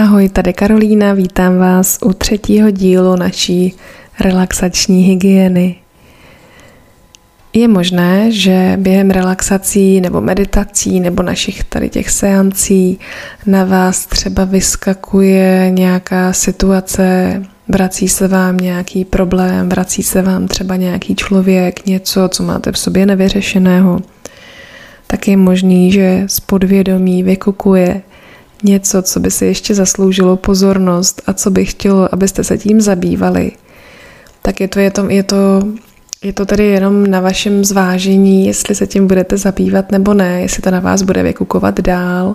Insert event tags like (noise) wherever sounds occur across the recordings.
Ahoj, tady Karolína, vítám vás u třetího dílu naší relaxační hygieny. Je možné, že během relaxací nebo meditací nebo našich tady těch seancí na vás třeba vyskakuje nějaká situace, vrací se vám nějaký problém, vrací se vám třeba nějaký člověk, něco, co máte v sobě nevyřešeného. Tak je možný, že z podvědomí vykukuje něco, co by si ještě zasloužilo pozornost a co by chtělo, abyste se tím zabývali, tak je to, je to, je to, je to tedy jenom na vašem zvážení, jestli se tím budete zabývat nebo ne, jestli to na vás bude vykukovat dál,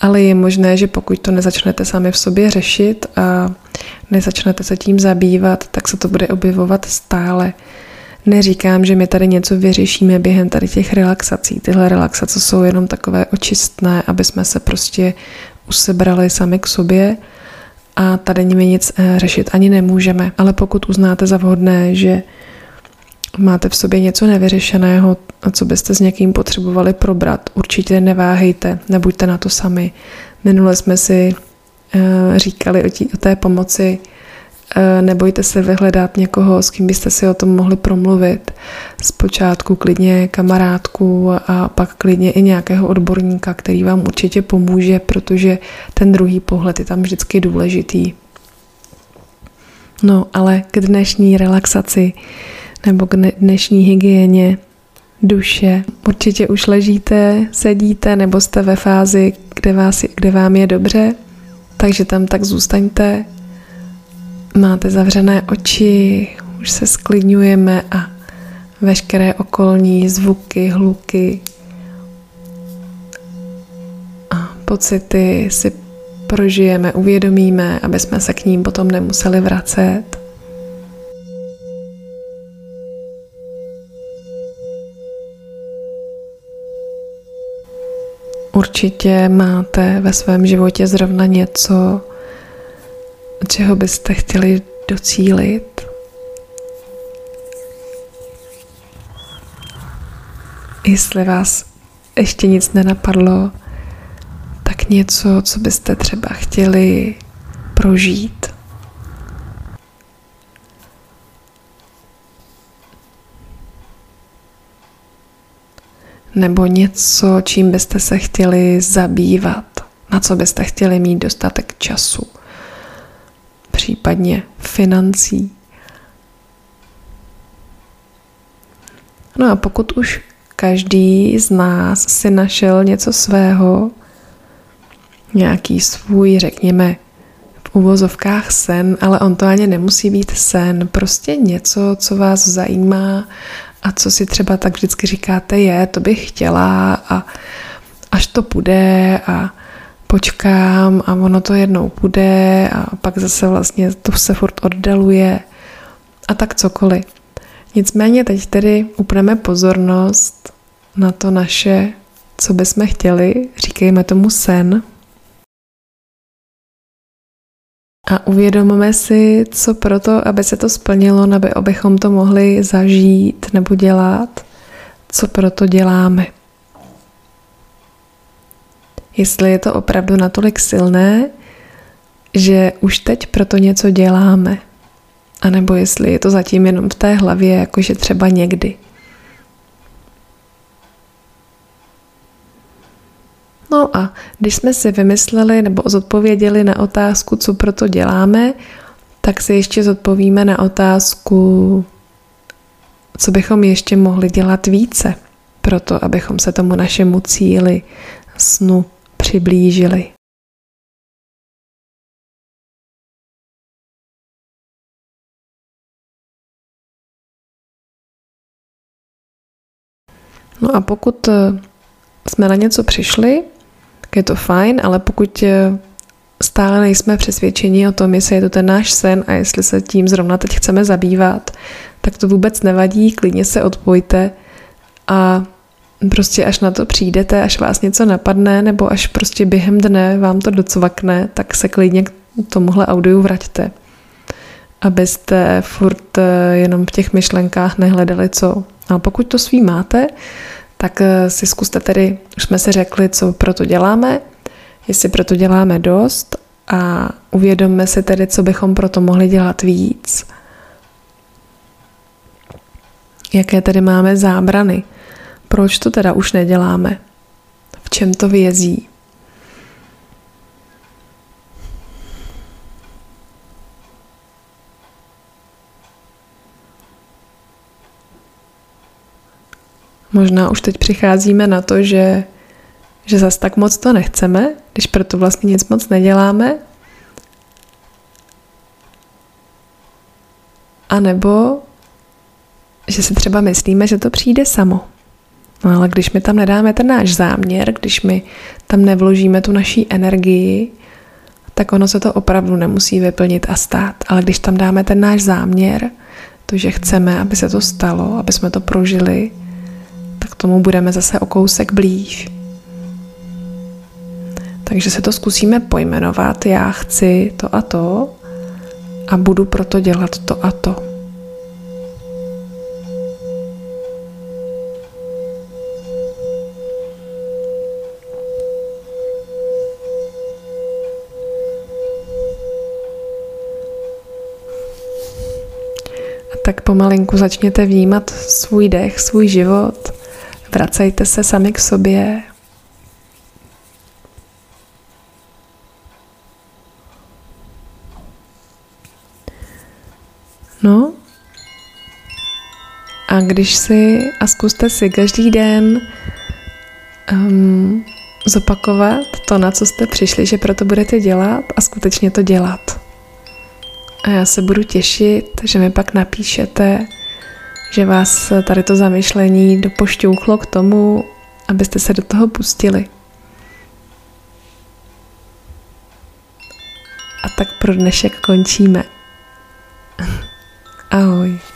ale je možné, že pokud to nezačnete sami v sobě řešit a nezačnete se tím zabývat, tak se to bude objevovat stále. Neříkám, že my tady něco vyřešíme během tady těch relaxací. Tyhle relaxace jsou jenom takové očistné, aby jsme se prostě usebrali sami k sobě a tady my nic eh, řešit ani nemůžeme. Ale pokud uznáte za vhodné, že máte v sobě něco nevyřešeného a co byste s někým potřebovali probrat, určitě neváhejte, nebuďte na to sami. Minule jsme si eh, říkali o, o té pomoci nebojte se vyhledat někoho, s kým byste si o tom mohli promluvit. Zpočátku klidně kamarádku a pak klidně i nějakého odborníka, který vám určitě pomůže, protože ten druhý pohled je tam vždycky důležitý. No, ale k dnešní relaxaci nebo k dnešní hygieně duše. Určitě už ležíte, sedíte nebo jste ve fázi, kde, vás, kde vám je dobře, takže tam tak zůstaňte máte zavřené oči, už se sklidňujeme a veškeré okolní zvuky, hluky a pocity si prožijeme, uvědomíme, aby jsme se k ním potom nemuseli vracet. Určitě máte ve svém životě zrovna něco, čeho byste chtěli docílit. Jestli vás ještě nic nenapadlo, tak něco, co byste třeba chtěli prožít. Nebo něco, čím byste se chtěli zabývat, na co byste chtěli mít dostatek času případně financí. No a pokud už každý z nás si našel něco svého, nějaký svůj, řekněme, v uvozovkách sen, ale on to ani nemusí být sen, prostě něco, co vás zajímá a co si třeba tak vždycky říkáte, je, to bych chtěla a až to půjde a počkám a ono to jednou půjde a pak zase vlastně to se furt oddaluje a tak cokoliv. Nicméně teď tedy upneme pozornost na to naše, co bychom chtěli, říkejme tomu sen. A uvědomíme si, co proto, aby se to splnilo, nebo abychom to mohli zažít nebo dělat, co proto děláme jestli je to opravdu natolik silné, že už teď proto něco děláme. A nebo jestli je to zatím jenom v té hlavě, jakože třeba někdy. No a když jsme si vymysleli nebo zodpověděli na otázku, co proto děláme, tak si ještě zodpovíme na otázku, co bychom ještě mohli dělat více, proto abychom se tomu našemu cíli snu přiblížili. No a pokud eh, jsme na něco přišli, tak je to fajn, ale pokud eh, stále nejsme přesvědčeni o tom, jestli je to ten náš sen a jestli se tím zrovna teď chceme zabývat, tak to vůbec nevadí, klidně se odpojte a prostě až na to přijdete, až vás něco napadne, nebo až prostě během dne vám to docvakne, tak se klidně k tomuhle audiu vraťte. Abyste furt eh, jenom v těch myšlenkách nehledali co. A pokud to svý máte, tak eh, si zkuste tedy, už jsme si řekli, co pro to děláme, jestli pro to děláme dost a uvědomme si tedy, co bychom pro to mohli dělat víc. Jaké tedy máme zábrany? Proč to teda už neděláme? V čem to vězí? Možná už teď přicházíme na to, že, že zas tak moc to nechceme, když proto vlastně nic moc neděláme. A nebo, že si třeba myslíme, že to přijde samo. No ale když my tam nedáme ten náš záměr, když my tam nevložíme tu naší energii, tak ono se to opravdu nemusí vyplnit a stát. Ale když tam dáme ten náš záměr, to, že chceme, aby se to stalo, aby jsme to prožili, tak tomu budeme zase o kousek blíž. Takže se to zkusíme pojmenovat. Já chci to a to a budu proto dělat to a to. Tak pomalinku začněte vnímat svůj dech, svůj život Vracejte se sami k sobě. No. A když si, a zkuste si každý den um, zopakovat to, na co jste přišli, že proto budete dělat a skutečně to dělat. A já se budu těšit, že mi pak napíšete, že vás tady to zamyšlení dopošťouchlo k tomu, abyste se do toho pustili. A tak pro dnešek končíme. (laughs) Ahoj.